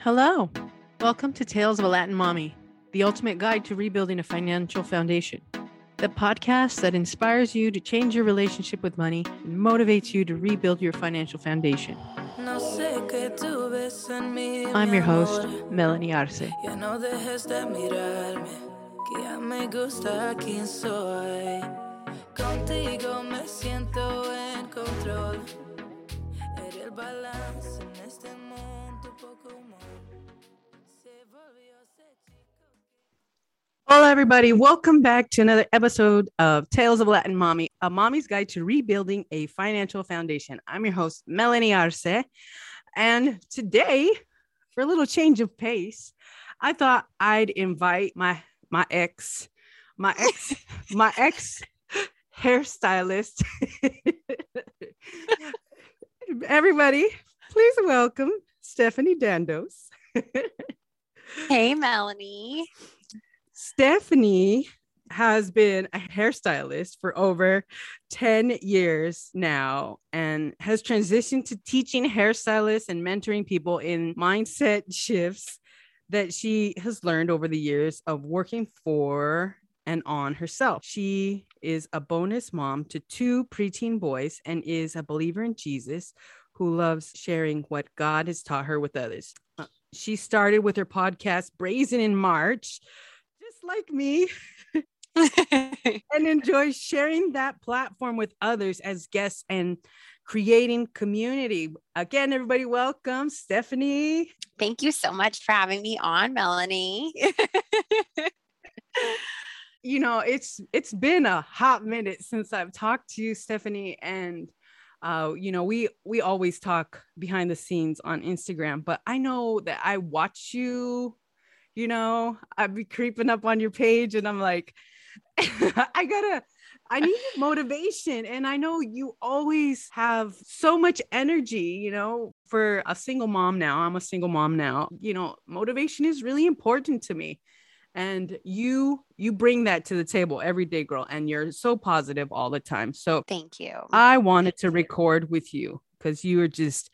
Hello. Welcome to Tales of a Latin Mommy, the ultimate guide to rebuilding a financial foundation. The podcast that inspires you to change your relationship with money and motivates you to rebuild your financial foundation. I'm your host, Melanie Arce. Contigo me siento en control. Hello, everybody. Welcome back to another episode of Tales of Latin Mommy, a mommy's guide to rebuilding a financial foundation. I'm your host, Melanie Arce. And today, for a little change of pace, I thought I'd invite my my ex, my ex, my ex hairstylist. Everybody, please welcome Stephanie Dandos. hey, Melanie. Stephanie has been a hairstylist for over 10 years now and has transitioned to teaching hairstylists and mentoring people in mindset shifts that she has learned over the years of working for and on herself. She is a bonus mom to two preteen boys and is a believer in Jesus who loves sharing what God has taught her with others. Uh, she started with her podcast Brazen in March, like me. and enjoy sharing that platform with others as guests and creating community. Again, everybody, welcome Stephanie. Thank you so much for having me on, Melanie. you know, it's it's been a hot minute since I've talked to you, Stephanie, and uh, you know, we we always talk behind the scenes on Instagram, but I know that I watch you, you know, I'd be creeping up on your page and I'm like, I gotta I need motivation. And I know you always have so much energy, you know, for a single mom now. I'm a single mom now. You know, motivation is really important to me and you you bring that to the table every day girl and you're so positive all the time so thank you i wanted to record with you because you are just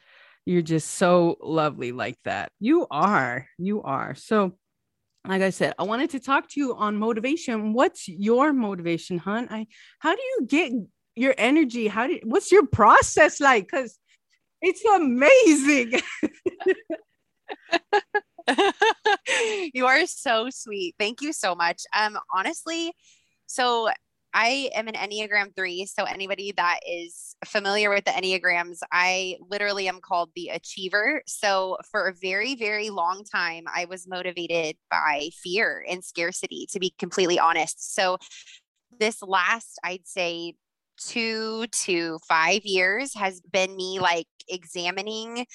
you're just so lovely like that you are you are so like i said i wanted to talk to you on motivation. What's your motivation hun i how do you get your energy? How do what's your process like? Because it's amazing. You are so sweet. Thank you so much. Um, honestly, so I am an Enneagram three. So anybody that is familiar with the Enneagrams, I literally am called the achiever. So for a very, very long time, I was motivated by fear and scarcity, to be completely honest. So this last, I'd say, two to five years has been me like examining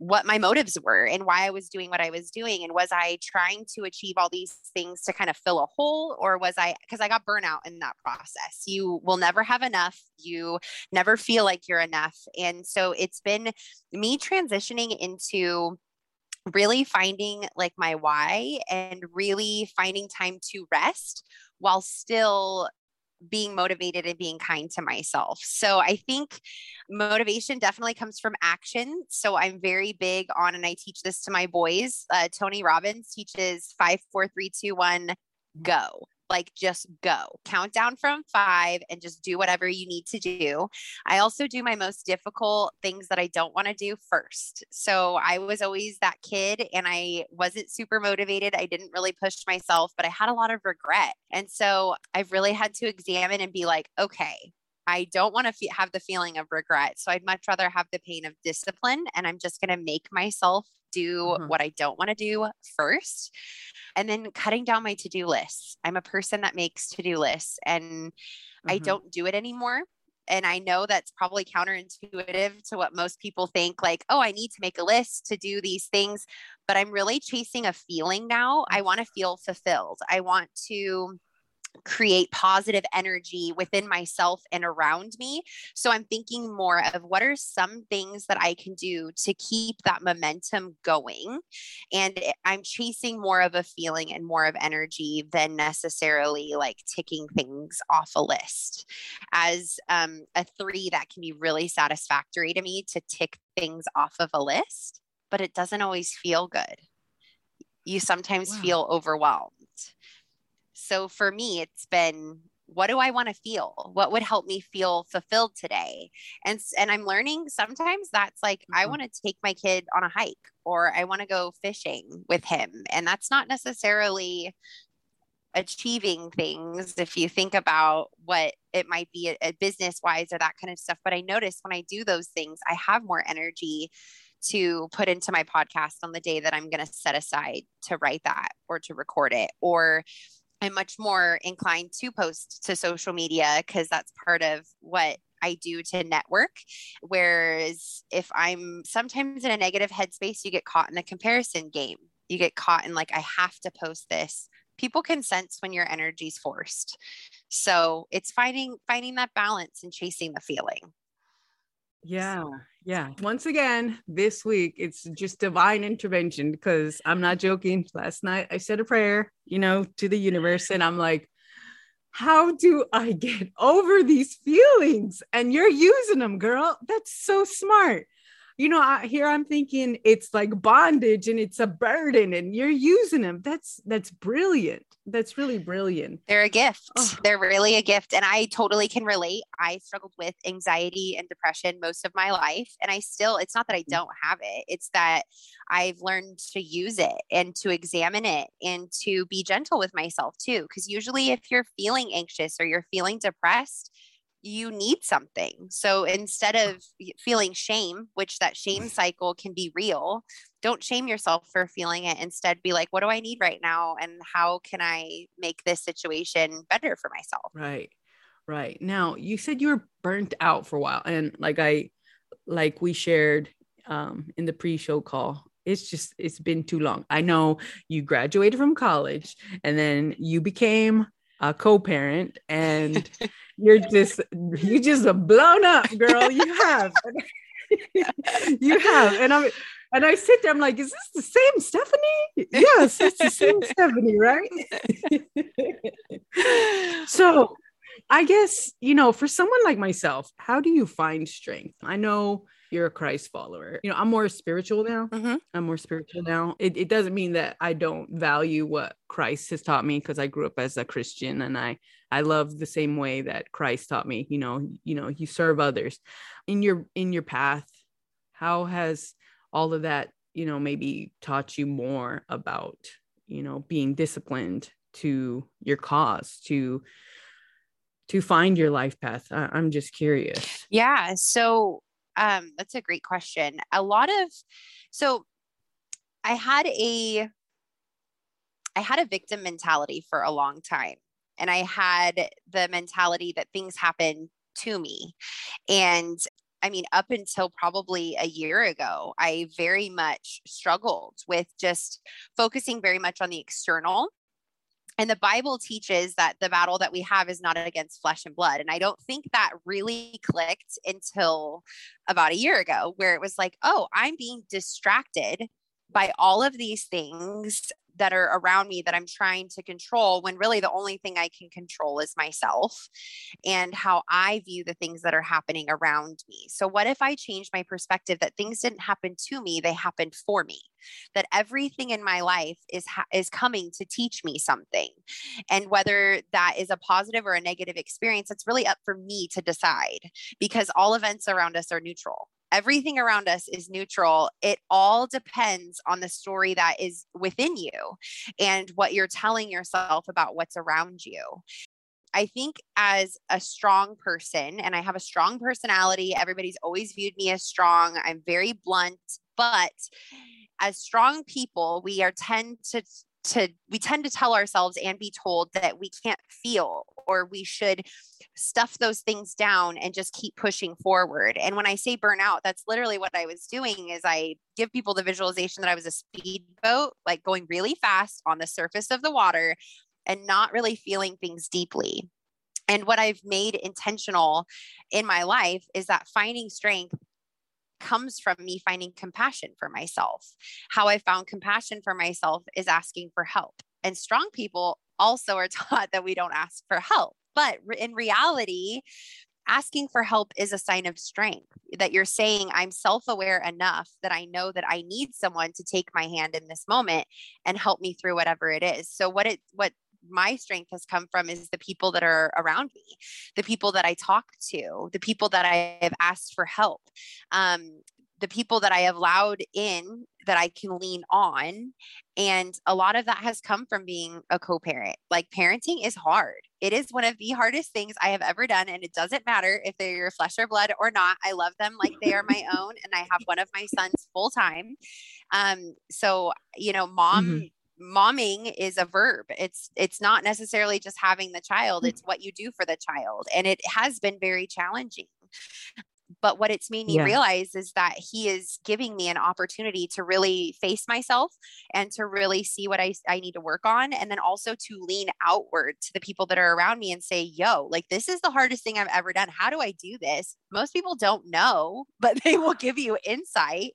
what my motives were and why I was doing what I was doing. And was I trying to achieve all these things to kind of fill a hole, or was I, because I got burnout in that process? You will never have enough. You never feel like you're enough. And so it's been me transitioning into really finding like my why and really finding time to rest while still being motivated and being kind to myself. So I think motivation definitely comes from action. So I'm very big on, and I teach this to my boys. Uh, Tony Robbins teaches five, four, three, two, one, go like just go. Count down from five and just do whatever you need to do. I also do my most difficult things that i don't want to do first. So i was always that kid and i wasn't super motivated. I didn't really push myself but i had a lot of regret. And so i've really had to examine and be like okay I don't want to fe- have the feeling of regret. So I'd much rather have the pain of discipline and I'm just going to make myself do mm-hmm. what I don't want to do first. And then cutting down my to do lists. I'm a person that makes to do lists and mm-hmm. I don't do it anymore. And I know that's probably counterintuitive to what most people think like, oh, I need to make a list to do these things. But I'm really chasing a feeling now. I want to feel fulfilled. I want to create positive energy within myself and around me. So I'm thinking more of what are some things that I can do to keep that momentum going. And I'm chasing more of a feeling and more of energy than necessarily like ticking things off a list. As um, a three, that can be really satisfactory to me to tick things off of a list but it doesn't always feel good. You sometimes Wow. feel overwhelmed. So for me, it's been what do I want to feel? What would help me feel fulfilled today? And and I'm learning sometimes that's like I Mhm. want to take my kid on a hike or I want to go fishing with him. And that's not necessarily achieving things if you think about what it might be a, business wise or that kind of stuff. But I notice when I do those things, I have more energy to put into my podcast on the day that I'm going to set aside to write that or to record it. Or I'm much more inclined to post to social media because that's part of what I do to network. Whereas if I'm sometimes in a negative headspace, you get caught in the comparison game. You get caught in like, I have to post this. People can sense when your energy's forced. So it's finding finding that balance and chasing the feeling. Yeah. Yeah. Once again, this week it's just divine intervention because I'm not joking. Last night I said a prayer, you know, to the universe, and I'm like, how do I get over these feelings? And you're using them, girl. That's so smart. You know, I, here I'm thinking it's like bondage and it's a burden, and you're using them. That's that's brilliant. That's really brilliant. They're a gift. Oh. They're really a gift. And I totally can relate. I struggled with anxiety and depression most of my life. And I still, it's not that I mm-hmm. don't have it, it's that I've learned to use it and to examine it and to be gentle with myself too. Because usually, if you're feeling anxious or you're feeling depressed, you need something. So instead of feeling shame, which that shame cycle can be real, don't shame yourself for feeling it. Instead, be like, what do I need right now? And how can I make this situation better for myself? Right. Right. Now, you said you were burnt out for a while and like I like we shared um in the pre-show call, it's just it's been too long. I know you graduated from college and then you became a co-parent and you're just you just a blown up girl. You have. You have. And i'm and i sit there i'm like is this the same stephanie? Yes it's the same stephanie right? So I guess, you know, for someone like myself, how do you find strength? I know you're a Christ follower. You know, I'm more spiritual now. Mhm. I'm more spiritual now. It, it doesn't mean that I don't value what Christ has taught me because I grew up as a Christian and I I love the same way that Christ taught me. You know, you know, you serve others. In your in your path, how has all of that, you know, maybe taught you more about, you know, being disciplined to your cause, to to find your life path? I, I'm just curious. Yeah. So um, that's a great question. A lot of, so I had a, I had a victim mentality for a long time. And I had the mentality that things happen to me. And I mean, up until probably a year ago, I very much struggled with just focusing very much on the external and the Bible teaches that the battle that we have is not against flesh and blood. And I don't think that really clicked until about a year ago, where it was like, oh, I'm being distracted by all of these things that are around me that I'm trying to control when really the only thing I can control is myself and how I view the things that are happening around me. So, what if I change my perspective that things didn't happen to me, they happened for me? That everything in my life is ha- is coming to teach me something. And whether that is a positive or a negative experience, it's really up for me to decide because all events around us are neutral everything around us is neutral. It all depends on the story that is within you and what you're telling yourself about what's around you. I think as a strong person, and I have a strong personality, everybody's always viewed me as strong. I'm very blunt, but as strong people, we are tend to to we tend to tell ourselves and be told that we can't feel or we should stuff those things down and just keep pushing forward. And when i say burnout that's literally what i was doing is i give people the visualization that i was a speedboat like going really fast on the surface of the water and not really feeling things deeply. And what i've made intentional in my life is that finding strength comes from me finding compassion for myself. How I found compassion for myself is asking for help. And strong people also are taught that we don't ask for help. But in reality, asking for help is a sign of strength that you're saying i'm self-aware enough that i know that i need someone to take my hand in this moment and help me through whatever it is so what it what my strength has come from is the people that are around me, the people that I talk to, the people that I have asked for help, um, the people that I have allowed in that I can lean on. And a lot of that has come from being a co parent. Like parenting is hard. It is one of the hardest things I have ever done. And it doesn't matter if they're your flesh or blood or not. I love them like they are my own. And I have one of my sons full time. Um, so, you know, mom. Mm-hmm momming is a verb it's it's not necessarily just having the child mm. it's what you do for the child and it has been very challenging but what it's made me yeah. realize is that he is giving me an opportunity to really face myself and to really see what I, I need to work on and then also to lean outward to the people that are around me and say yo like this is the hardest thing i've ever done how do i do this most people don't know but they will give you insight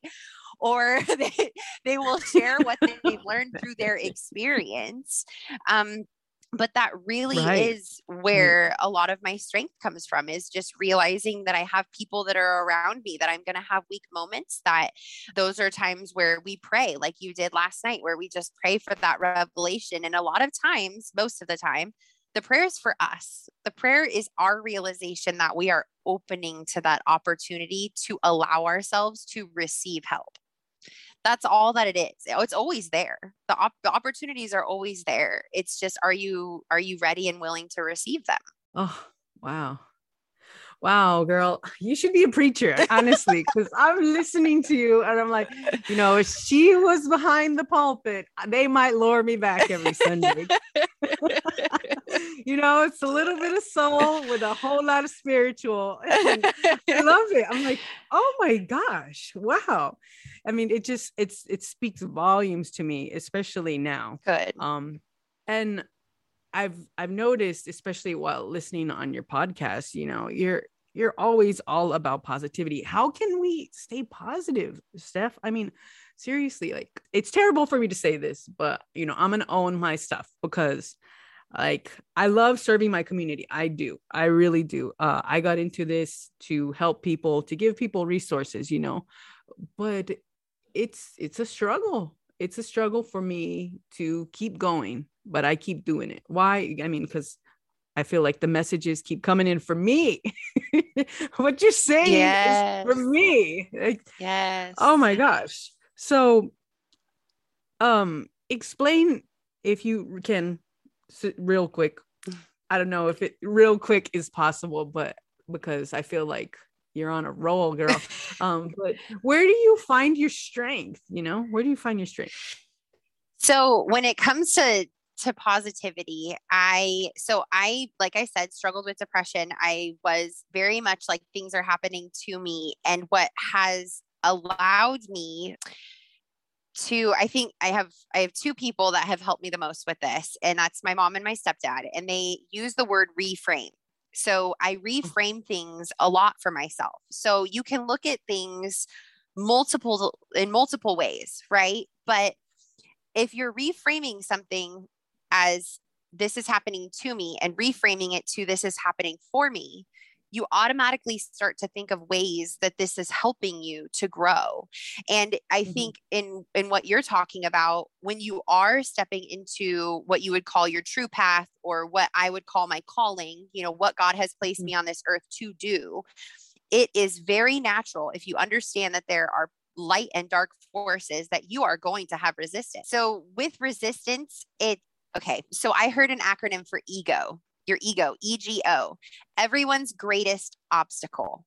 or they, they will share what they've learned through their experience. Um, but that really right. is where a lot of my strength comes from is just realizing that i have people that are around me that i'm going to have weak moments that those are times where we pray like you did last night where we just pray for that revelation and a lot of times most of the time the prayer is for us the prayer is our realization that we are opening to that opportunity to allow ourselves to receive help that's all that it is. Oh, it's always there. The, op- the opportunities are always there. It's just are you are you ready and willing to receive them? Oh wow. Wow girl you should be a preacher honestly because i'm listening to you and i'm like you know if she was behind the pulpit uh, they might lure me back every sunday. You know it's a little bit of soul with a whole lot of spiritual i love it. I'm like oh my gosh wow I mean, it just it's it speaks volumes to me, especially now. Good. Um, and I've I've noticed, especially while listening on your podcast, you know, you're you're always all about positivity. How can we stay positive, Steph? I mean, seriously, like it's terrible for me to say this, but you know, I'm gonna own my stuff because like i love serving my community i do i really do uh, i got into this to help people to give people resources you know but it's it's a struggle. It's a struggle for me to keep going but i keep doing it. Why? I mean because i feel like the messages keep coming in for me. What you're saying yes. is for me. Like, yes oh my gosh. So um explain if you can real quick. I don't know if it real quick is possible but because i feel like you're on a roll, girl. um, but where do you find your strength? You know, where do you find your strength? So when it comes to to positivity, I so I like I said struggled with depression. I was very much like things are happening to me and what has allowed me to I think I have I have two people that have helped me the most with this and that's my mom and my stepdad and they use the word reframe so I mm. reframe things a lot for myself. So you can look at things multiple in multiple ways, right? But if you're reframing something as this is happening to me and reframing it to this is happening for me, you automatically start to think of ways that this is helping you to grow and i mm-hmm. think in in what you're talking about when you are stepping into what you would call your true path or what i would call my calling you know what god has placed mm-hmm. me on this earth to do it is very natural if you understand that there are light and dark forces that you are going to have resistance so with resistance it okay so i heard an acronym for ego your ego, EGO, everyone's greatest obstacle.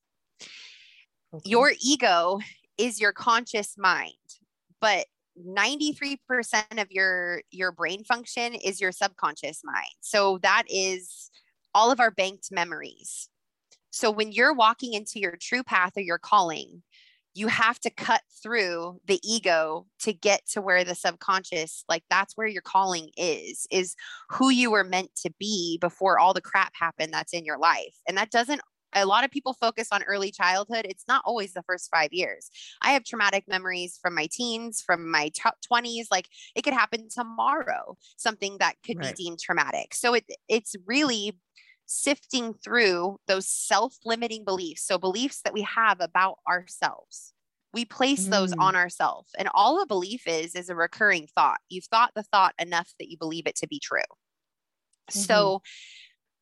Okay. Your ego is your conscious mind, but 93% of your your brain function is your subconscious mind. So that is all of our banked memories. So when you're walking into your true path or your calling, you have to cut through the ego to get to where the subconscious like that's where your calling is is who you were meant to be before all the crap happened that's in your life and that doesn't a lot of people focus on early childhood. It's not always the first five years. I have traumatic memories from my teens, from my t- 20s. Like it could happen tomorrow, something that could right. be deemed traumatic. So it it's really sifting through those self limiting beliefs. So, beliefs that we have about ourselves. We place mm. those on ourselves. And all a belief is, is a recurring thought. You've thought the thought enough that you believe it to be true. Mm-hmm. So,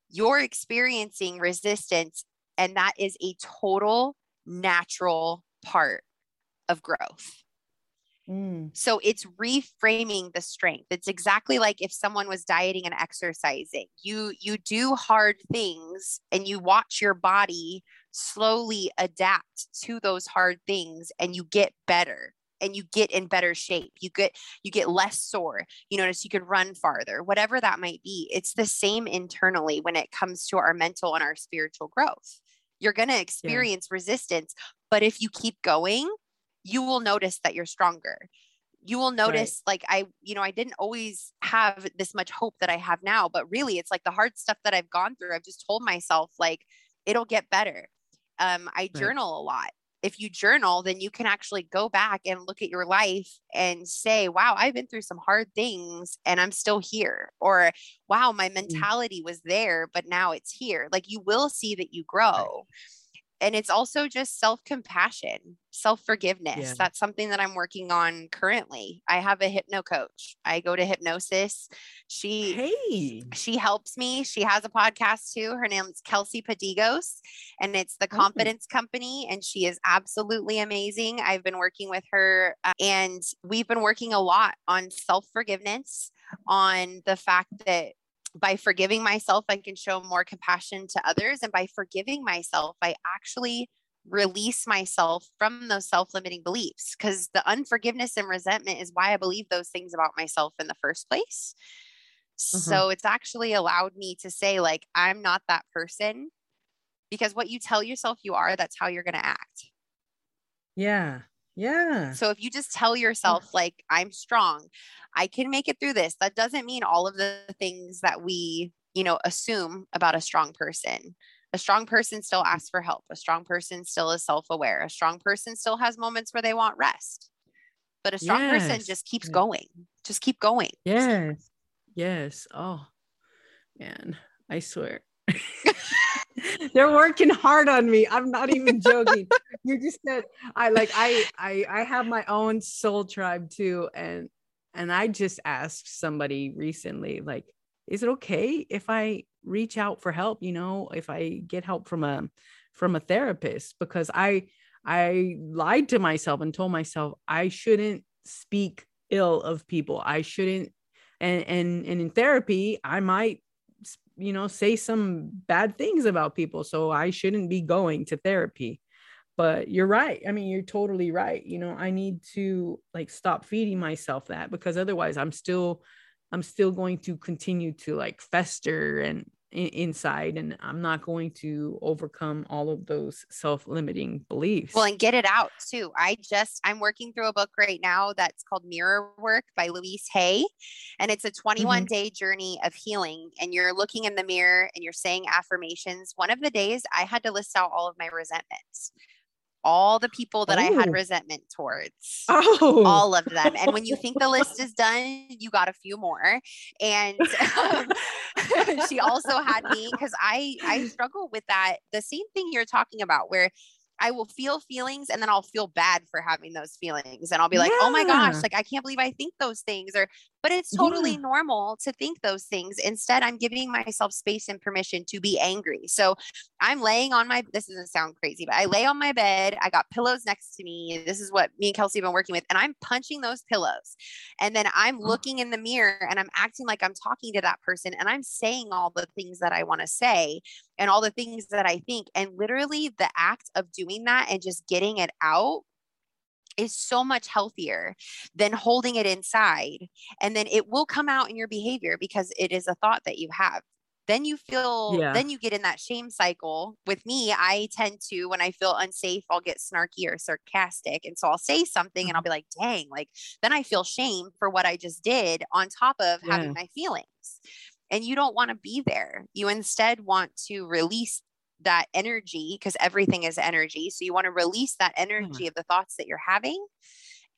you're experiencing resistance, and that is a total natural part of growth. Mm. So it's reframing the strength. It's exactly like if someone was dieting and exercising. You you do hard things and you watch your body slowly adapt to those hard things and you get better and you get in better shape. You get you get less sore. You notice you can run farther. Whatever that might be. It's the same internally when it comes to our mental and our spiritual growth. You're going to experience yeah. resistance, but if you keep going, you will notice that you're stronger you will notice right. like i you know i didn't always have this much hope that i have now but really it's like the hard stuff that i've gone through i've just told myself like it'll get better um i right. journal a lot if you journal then you can actually go back and look at your life and say wow i've been through some hard things and i'm still here or wow my mm. mentality was there but now it's here like you will see that you grow right and it's also just self compassion, self forgiveness. Yeah. That's something that I'm working on currently. I have a hypno coach. I go to hypnosis. She hey. she helps me. She has a podcast too. Her name's Kelsey Padigos, and it's the oh. Confidence oh. Company. And she is absolutely amazing. I've been working with her, uh, and we've been working a lot on self forgiveness, on the fact that by forgiving myself, I can show more compassion to others. And by forgiving myself, I actually release myself from those self limiting beliefs because the unforgiveness and resentment is why I believe those things about myself in the first place. Mm-hmm. So it's actually allowed me to say, like, I'm not that person because what you tell yourself you are, that's how you're going to act. Yeah. Yeah. So if you just tell mm. yourself, like, I'm strong, I can make it through this, that doesn't mean all of the things that we, you know, assume about a strong person. A strong person still mm. asks for help. A strong person still is self aware. A strong person still has moments where they want rest. But a strong yes. person just keeps going, just keep going. Yes. Yes. Oh, man, I swear. They're working hard on me. I'm not even joking. you just said I like I I I have my own soul tribe too and and I just asked somebody recently like is it okay if I reach out for help, you know, if I get help from a from a therapist because I I lied to myself and told myself I shouldn't speak ill of people. I shouldn't and and and in therapy I might you know say some bad things about people so i shouldn't be going to therapy. But you're right i mean you're totally right you know i need to like stop feeding myself that because otherwise i'm still i'm still going to continue to like fester and inside and i'm not going to overcome all of those self-limiting beliefs. well and get it out too. I just i'm working through a book right now that's called mirror work by louise hay and it's a 21 mm-hmm. day journey of healing and you're looking in the mirror and you're saying affirmations. One of the days i had to list out all of my resentments all the people that oh. I had oh. resentment towards. Oh. All of them. And when you think the list is done, you got a few more. And um, she also had me because I I struggle with that. The same thing you're talking about, where I will feel feelings and then I'll feel bad for having those feelings. And I'll be like, yeah. oh my gosh, like I can't believe I think those things. Or, but it's totally yeah. normal to think those things. Instead, I'm giving myself space and permission to be angry. So I'm laying on my, this doesn't sound crazy, but I lay on my bed. I got pillows next to me. This is what me and Kelsey have been working with. And I'm punching those pillows. And then I'm looking in the mirror and I'm acting like I'm talking to that person and I'm saying all the things that I want to say and all the things that I think. And literally, the act of doing that and just getting it out is so much healthier than holding it inside. And then it will come out in your behavior because it is a thought that you have. Then you feel, yeah. then you get in that shame cycle. With me, I tend to, when I feel unsafe, I'll get snarky or sarcastic. And so I'll say something and I'll mm-hmm. be like, dang, like then I feel shame for what I just did on top of yeah. having my feelings and you don't want to be there. You instead want to release that energy because everything is energy. So you want to release that energy yeah. of the thoughts that you're having.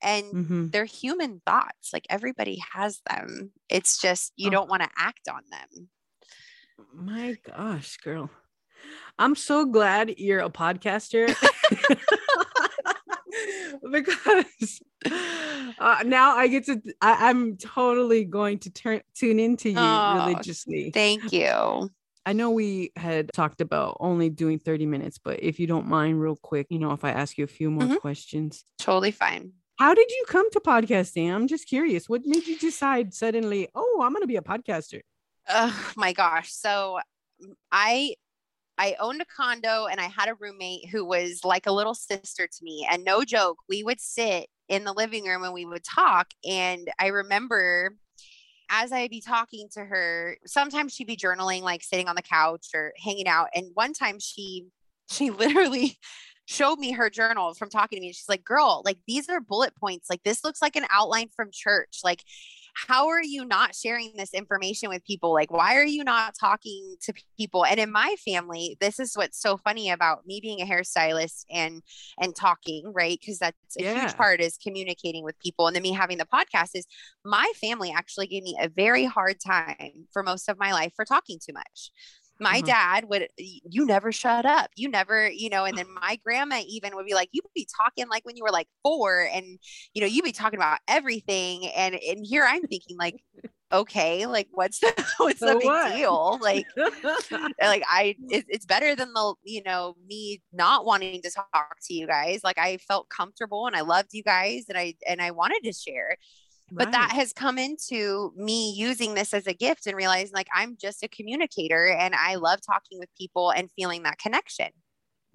And mm-hmm. they're human thoughts. Like everybody has them. It's just you oh. don't want to act on them. My gosh, girl. I'm so glad you're a podcaster because uh, now I get to, I, am totally going to turn tune into you oh, religiously. Thank you. I know we had talked about only doing 30 minutes, but if you don't mind, real quick, you know, if I ask you a few more mm-hmm. questions, totally fine. How did you come to podcasting? I'm just curious. What made you decide suddenly, oh, I'm going to be a podcaster? Oh my gosh. So I I owned a condo and I had a roommate who was like a little sister to me. And no joke, we would sit in the living room and we would talk. And I remember as I'd be talking to her, sometimes she'd be journaling, like sitting on the couch or hanging out. And one time she, she literally showed me her journal from talking to me. She's like, girl, like these are bullet points. Like this looks like an outline from church. Like how are you not sharing this information with people? Like, why are you not talking to people? And in my family, this is what's so funny about me being a hairstylist and and talking, right? Because that's a yeah. huge part is communicating with people. And then me having the podcast is my family actually gave me a very hard time for most of my life for talking too much my uh-huh. dad would you never shut up you never you know and then my grandma even would be like you would be talking like when you were like four and you know you'd be talking about everything and and here i'm thinking like okay like what's the what's so the big what? deal like like i it, it's better than the you know me not wanting to talk to you guys like i felt comfortable and i loved you guys and i and i wanted to share but that has come into me using this as a gift and realizing like I'm just a communicator and I love talking with people and feeling that connection.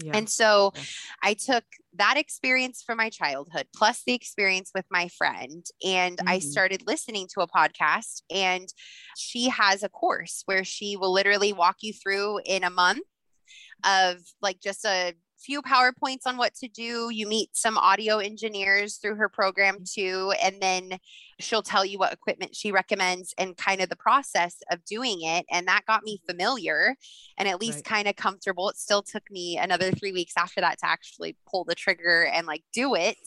Yeah. And so yeah. I took that experience from my childhood plus the experience with my friend and mm-hmm. I started listening to a podcast and she has a course where she will literally walk you through in a month of like just a few PowerPoints on what to do. You meet some audio engineers through her program mm-hmm. too. And then she'll tell you what equipment she recommends and kind of the process of doing it. And that got me familiar and at least right. kind of comfortable. It still took me another three weeks after that to actually pull the trigger and like do it.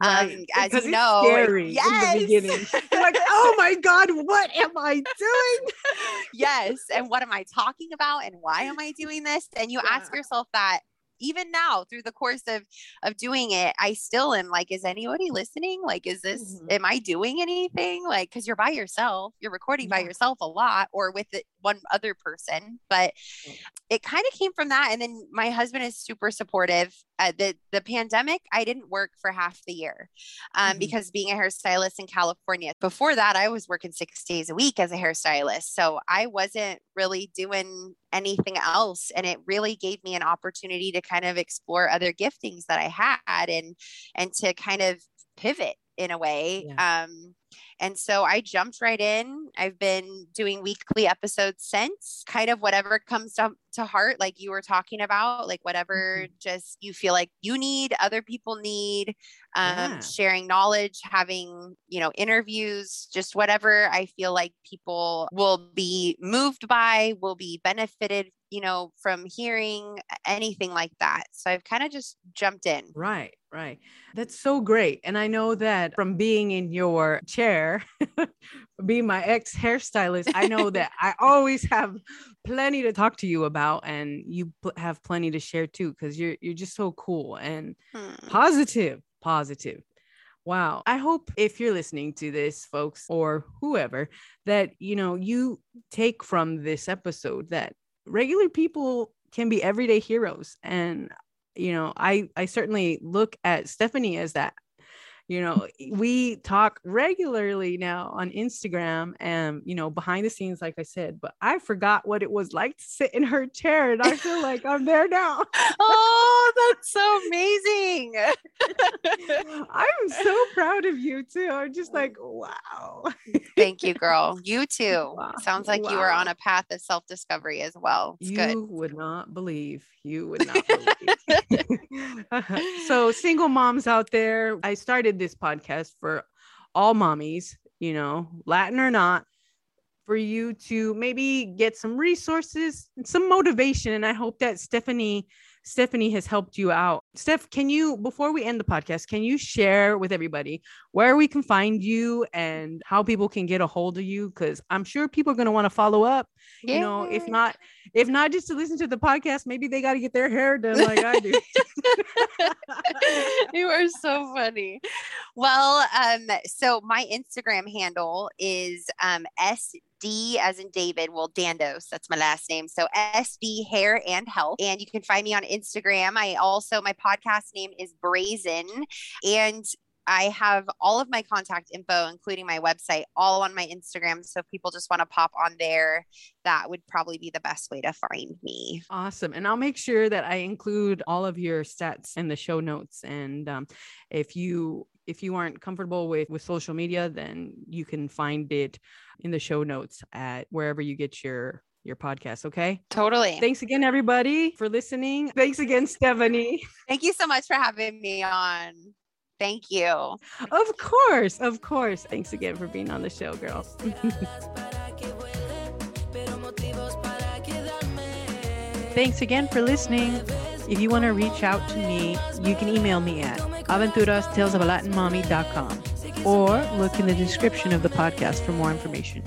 Right. Um, as because you know, scary yes. in the beginning. You're like, oh my God, what am I doing? yes. And what am I talking about? And why am I doing this? And you yeah. ask yourself that even now through the course of of doing it i still am like is anybody listening like is this mm-hmm. am i doing anything like because you're by yourself you're recording yeah. by yourself a lot or with it, one other person but mm. it kind of came from that and then my husband is super supportive uh, the the pandemic i didn't work for half the year um, mm-hmm. because being a hairstylist in california before that i was working six days a week as a hairstylist so i wasn't really doing anything else and it really gave me an opportunity to kind of explore other giftings that i had and and to kind of pivot in a way yeah. um and so I jumped right in. I've been doing weekly episodes since, kind of whatever comes to, to heart, like you were talking about, like whatever mm-hmm. just you feel like you need, other people need, um, yeah. sharing knowledge, having, you know, interviews, just whatever I feel like people will be moved by, will be benefited you know, from hearing anything like that. So I've kind of just jumped in. Right, right. That's so great. And I know that from being in your chair, being my ex hairstylist, I know that I always have plenty to talk to you about and you have plenty to share too cuz you're you're just so cool and hmm. positive, positive. Wow. I hope if you're listening to this, folks, or whoever, that you know you take from this episode that regular people can be everyday heroes. And you know i i certainly look at stephanie as that you know we talk regularly now on instagram and you know behind the scenes like i said but i forgot what it was like to sit in her chair and i feel like i'm there now. Oh that's so amazing. I'm so proud of you too. I'm just like wow. Thank you girl. You too. Wow. sounds like wow. you are on a path of self-discovery as well. It's good. you good would not believe. You would not believe. So single moms out there i started this podcast for all mommies, you know, Latin or not, for you to maybe get some resources and some motivation. And I hope that Stephanie Stephanie has helped you out. Steph, can you, before we end the podcast, can you share with everybody where we can find you and how people can get a hold of you? Because I'm sure people are going to want to follow up. You know, if not, if not just to listen to the podcast, maybe they got to get their hair done like I do. you are so funny. Well, um, so my Instagram handle is um, SD as in David, well, Dandos, that's my last name. So SD Hair and Health. And you can find me on Instagram. I also, my podcast name is Brazen. And I have all of my contact info, including my website, all on my Instagram. So if people just want to pop on there, that would probably be the best way to find me. Awesome. And I'll make sure that I include all of your stats in the show notes. And um, if you if you aren't comfortable with with social media, then you can find it in the show notes at wherever you get your your podcast. Okay. Totally. Thanks again, everybody, for listening. Thanks again, Stephanie. Thank you so much for having me on. Thank you. Of course. Of course. Thanks again for being on the show, girls Thanks again for listening. If you want to reach out to me, you can email me at aventurastalesofalatinmommy.com or look in the description of the podcast for more information.